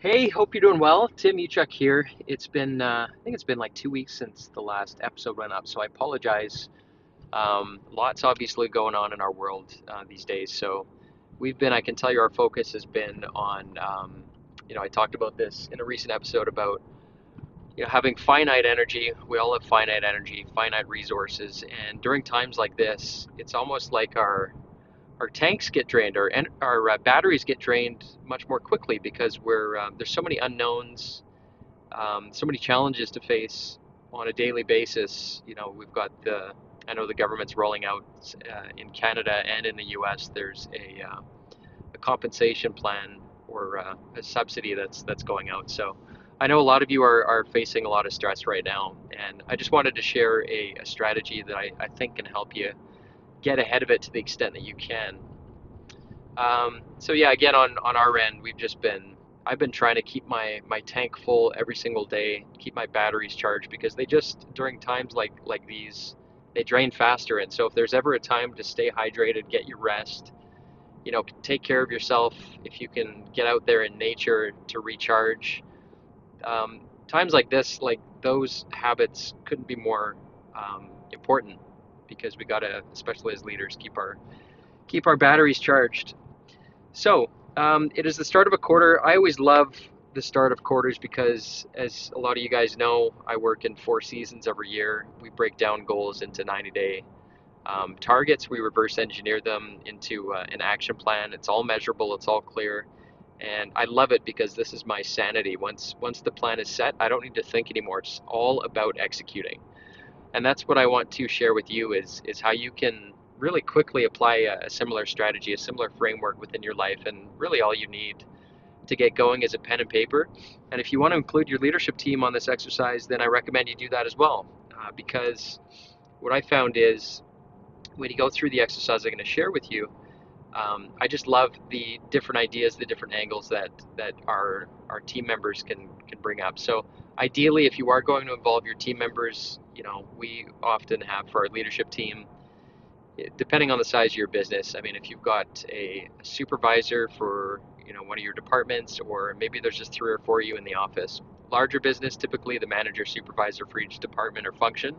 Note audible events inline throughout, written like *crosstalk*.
Hey, hope you're doing well. Tim Yewchuk here. It's been, uh, I think it's been like two weeks since the last episode went up, so I apologize. Um, lots obviously going on in our world uh, these days. So we've been, I can tell you, our focus has been on, um, you know, I talked about this in a recent episode about, you know, having finite energy. We all have finite energy, finite resources, and during times like this, it's almost like our our tanks get drained, our our uh, batteries get drained much more quickly because we're uh, there's so many unknowns, um, so many challenges to face on a daily basis. You know, we've got the I know the government's rolling out uh, in Canada and in the U.S. There's a, uh, a compensation plan or uh, a subsidy that's that's going out. So I know a lot of you are, are facing a lot of stress right now, and I just wanted to share a, a strategy that I, I think can help you get ahead of it to the extent that you can. Um, so yeah, again on on our end, we've just been I've been trying to keep my my tank full every single day, keep my batteries charged because they just during times like like these they drain faster. And so if there's ever a time to stay hydrated, get your rest, you know, take care of yourself. If you can get out there in nature to recharge, um, times like this, like those habits couldn't be more um, important because we gotta, especially as leaders, keep our keep our batteries charged. So um, it is the start of a quarter. I always love the start of quarters because, as a lot of you guys know, I work in four seasons every year. We break down goals into 90 day um, targets. We reverse engineer them into uh, an action plan. It's all measurable. It's all clear. And I love it because this is my sanity. Once once the plan is set, I don't need to think anymore. It's all about executing and that's what I want to share with you is is how you can really quickly apply a, a, similar strategy, a similar framework within your life, and really all you need to get going is a pen and paper. And if you want to include your leadership team on this exercise, then I recommend you do that as well, uh, because what I found is when you go through the exercise I'm going to share with you, um, I just love the different ideas, the different angles that that our our team members can can bring up. So ideally, if you are going to involve your team members, you know, we often have for our leadership team, eh, depending on the size of your business. I mean, if you've got a, supervisor for you know one of your departments, or maybe there's just three or four of you in the office. Larger business, typically the manager supervisor for each department or function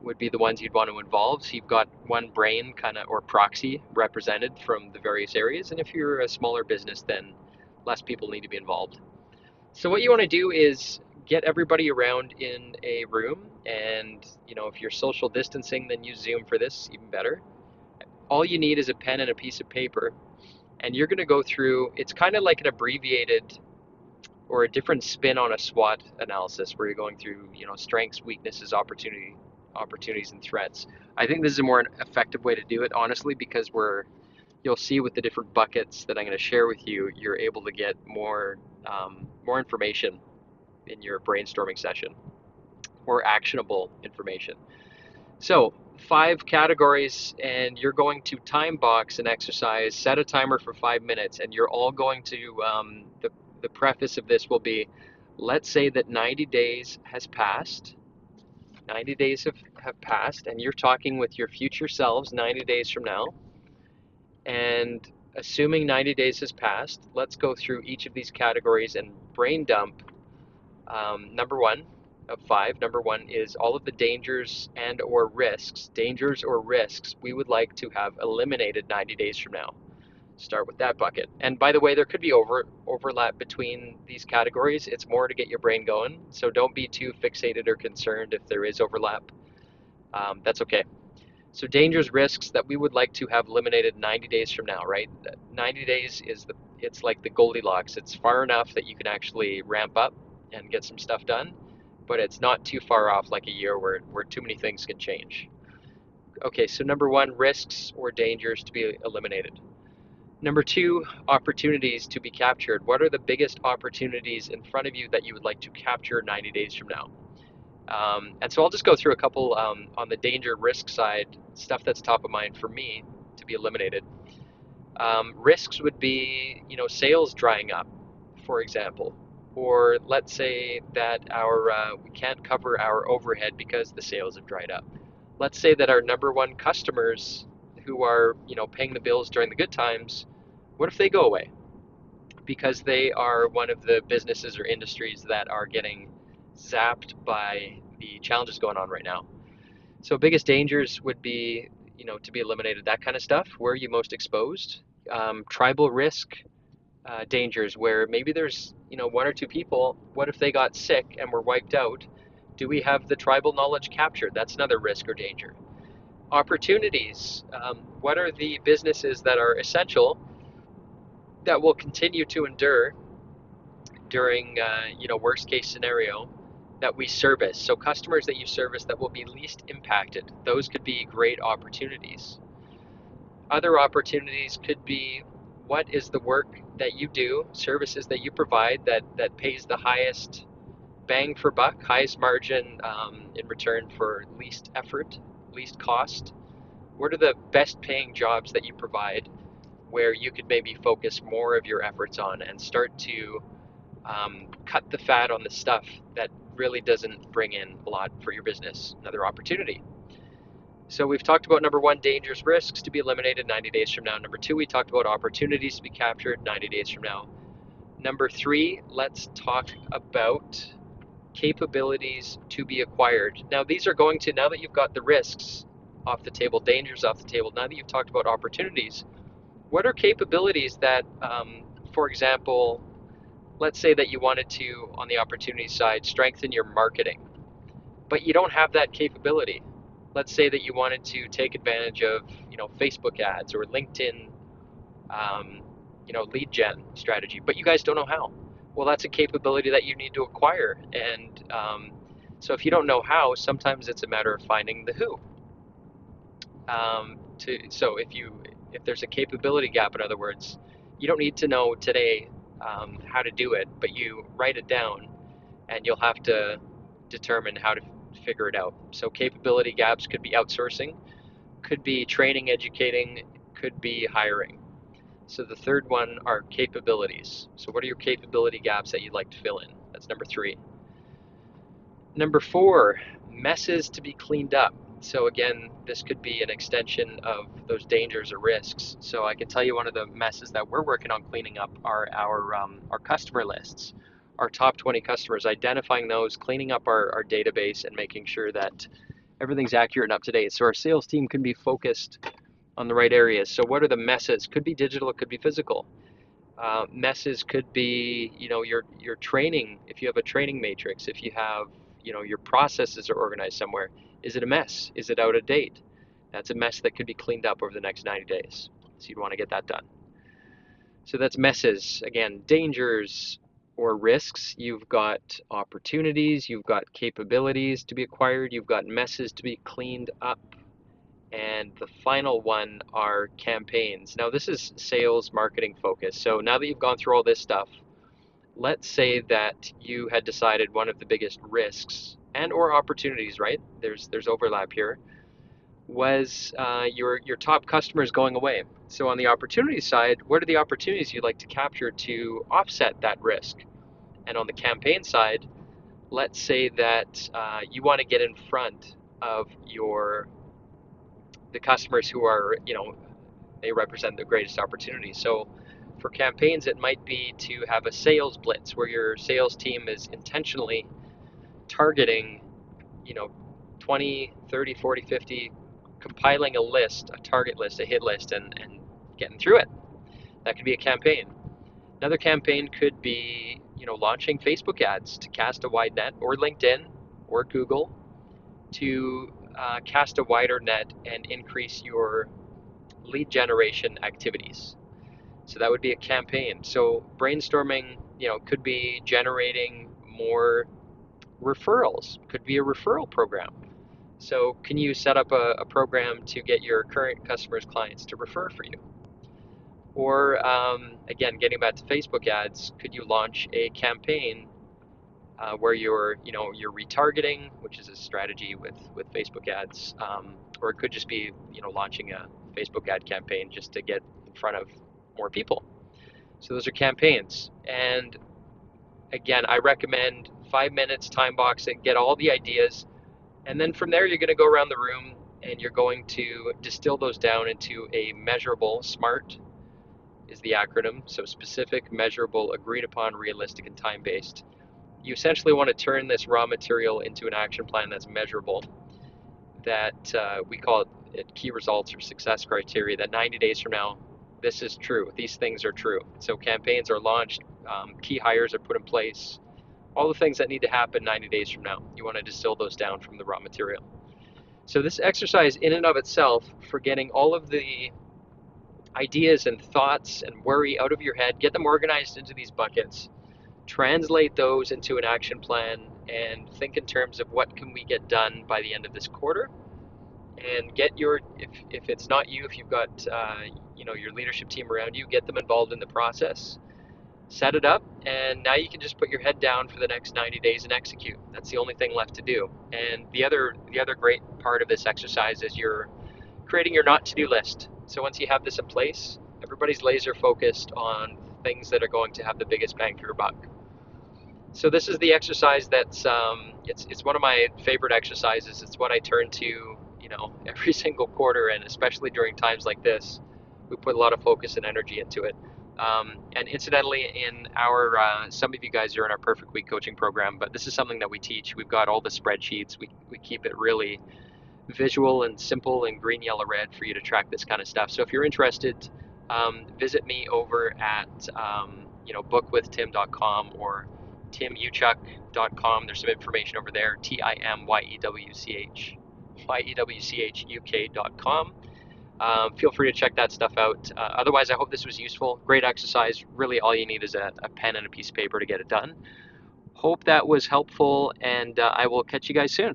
would be the ones you'd want to involve. So you've got one brain kind of or proxy represented from the various areas. And if you're a smaller business, then less people need to be involved. So what you want to do is get everybody around in a room and you know if you're social distancing then use zoom for this even better. All you need is a pen and a piece of paper and you're going to go through it's kind of like an abbreviated or a different spin on a SWOT analysis where you're going through you know strengths weaknesses opportunity opportunities and threats. I think this is a more effective way to do it honestly because we're you'll see with the different buckets that i'm going to share with you you're able to get more um, more information in your brainstorming session or actionable information. So, five categories, and you're going to time box an exercise, set a timer for five minutes, and you're all going to, um, the, the preface of this will be let's say that 90 days has passed. 90 days have, have passed, and you're talking with your future selves 90 days from now. And assuming 90 days has passed, let's go through each of these categories and brain dump um, number one of five. Number one is all of the dangers and or risks, dangers or risks we would like to have eliminated 90 days from now. Start with that bucket. And by the way, there could be over overlap between these categories. It's more to get your brain going. So don't be too fixated or concerned if there is overlap. Um, that's okay. So dangers, risks that we would like to have eliminated 90 days from now, right? 90 days is the it's like the Goldilocks. It's far enough that you can actually ramp up and get some stuff done, but it's not too far off like a year where, where too many things can change. Okay, so number one, risks or dangers to be eliminated. Number two, opportunities to be captured. What are the biggest opportunities in front of you that you would like to capture 90 days from now? Um, and so I'll just go through a couple um, on the danger risk side, stuff that's top of mind for me to be eliminated. Um, risks would be, you know, sales drying up, for example, or let's say that our uh, we can't cover our overhead because the sales have dried up. Let's say that our number one customers who are, you know, paying the bills during the good times, what if they go away? Because they are one of the businesses or industries that are getting zapped by the challenges going on right now. So biggest dangers would be, you know, to be eliminated. That kind of stuff. Where are you most exposed? Um, tribal risk uh, dangers, where maybe there's, you know, one or two people. What if they got sick and were wiped out? Do we have the tribal knowledge captured? That's another risk or danger. Opportunities. Um, what are the businesses that are essential that will continue to endure during, uh, you know, worst case scenario? that we service. So, customers that you service that will be least impacted, those could be great opportunities. Other opportunities could be what is the work that you do, services that you provide that, that pays the highest bang for buck, highest margin um, in return for least effort, least cost? What are the best paying jobs that you provide where you could maybe focus more of your efforts on and start to um, cut the fat on the stuff that really doesn't bring in a lot for your business, another opportunity. So we've talked about number one, dangerous risks to be eliminated 90 days from now. Number two, we talked about opportunities to be captured 90 days from now. Number three, let's talk about capabilities to be acquired. Now, these are going to, now that you've got the risks off the table, dangers off the table, now that you've talked about opportunities, what are capabilities that, um, for example, let's say that you wanted to, on the opportunity side, strengthen your marketing, but you don't have that capability. Let's say that you wanted to take advantage of, you know, Facebook ads or LinkedIn, um, you know, lead gen strategy, but you guys don't know how. Well, that's a capability that you need to acquire, and um, so if you don't know how, sometimes it's a matter of finding the who. Um, to so if you if there's a capability gap, in other words, you don't need to know today um, how to do it, but you write it down and you'll have to determine how to figure it out. So, capability gaps could be outsourcing, could be training, educating, could be hiring. So, the third one are capabilities. So, what are your capability gaps that you'd like to fill in? That's number three. Number four, messes to be cleaned up. So again, this could be an extension of those dangers or risks. So I can tell you one of the messes that we're working on cleaning up are our um, our customer lists, our top 20 customers, identifying those, cleaning up our, our database, and making sure that everything's accurate and up to date. So our sales team can be focused on the right areas. So what are the messes? Could be digital, it could be physical. Uh, messes could be, you know, your your training. If you have a training matrix, if you have, you know, your processes are organized somewhere is it a mess? Is it out of date? That's a mess that could be cleaned up over the next 90 days. So you'd want to get that done. So that's messes. Again, dangers or risks. You've got opportunities, you've got capabilities to be acquired, you've got messes to be cleaned up. And the final one are campaigns. Now, this is sales marketing focus. So now that you've gone through all this stuff, let's say that you had decided one of the biggest risks and or opportunities, right? There's there's overlap here. Was uh, your your top customers going away? So on the opportunity side, what are the opportunities you'd like to capture to offset that risk? And on the campaign side, let's say that uh, you want to get in front of your the customers who are you know they represent the greatest opportunity. So for campaigns, it might be to have a sales blitz where your sales team is intentionally targeting, you know, 20, 30, 40, 50, compiling a list, a target list, a hit list, and, and getting through it. That could be a campaign. Another campaign could be, know, launching Facebook ads to cast a wide net, or LinkedIn, or Google, to uh, cast a wider net and increase your lead generation activities. So that would be a campaign. So brainstorming, you know, could be generating more referrals could be a referral program. So, can you set up a, a, program to get your current customers' clients to refer for you? Or um, again, getting back to Facebook ads, could you launch a campaign uh, where you're, you know, you're retargeting, which is a strategy with with Facebook ads, um, or it could just be, you know, launching a Facebook ad campaign just to get in front of more people. So those are campaigns, and again, I recommend five minutes, time box it, get all the ideas, and then from there you're going to go around the room and you're going to distill those down into a measurable, SMART is the acronym, so specific, measurable, agreed upon, realistic, and time based. You essentially want to turn this raw material into an action plan that's measurable, that uh, we call it key results or success criteria, that 90 days from now, this is true. These things are true. So campaigns are launched, um, key hires are put in place, all the things that need to happen 90 days from now. You want to distill those down from the raw material. So this exercise in and of itself for getting all of the ideas and thoughts and worry out of your head, get them organized into these buckets, translate those into an action plan and think in terms of what can we get done by the end of this quarter. And get your if, if it's not you if you've got uh, you know your leadership team around you get them involved in the process. Set it up and now you can just put your head down for the next 90 days and execute. That's the only thing left to do. And the other the other great part of this exercise is you're creating your not to do list so once you have this in place everybody's laser focused on things that are going to have the biggest bang for your buck so this is the exercise that's um, it's it's one of my favorite exercises it's what I turn to you know *laughs* every single quarter and especially during times like this we put a lot of focus and energy into it um, and incidentally, in our uh, some of you guys are in our Perfect Week coaching program, but this is something that we teach. We've got all the spreadsheets. We we keep it really visual and simple and green, yellow, red for you to track this kind of stuff. So if you're interested, um, visit me over at um, you know bookwithtim.com or timyewchuk.com. There's some information over there. T I M Y E W C H Y E W C H U K.com um, feel free to check that stuff out. Uh, otherwise, I hope this was useful. Great exercise. Really, all you need is a, a, pen and a piece of paper to get it done. Hope that was helpful, and uh, I will catch you guys soon.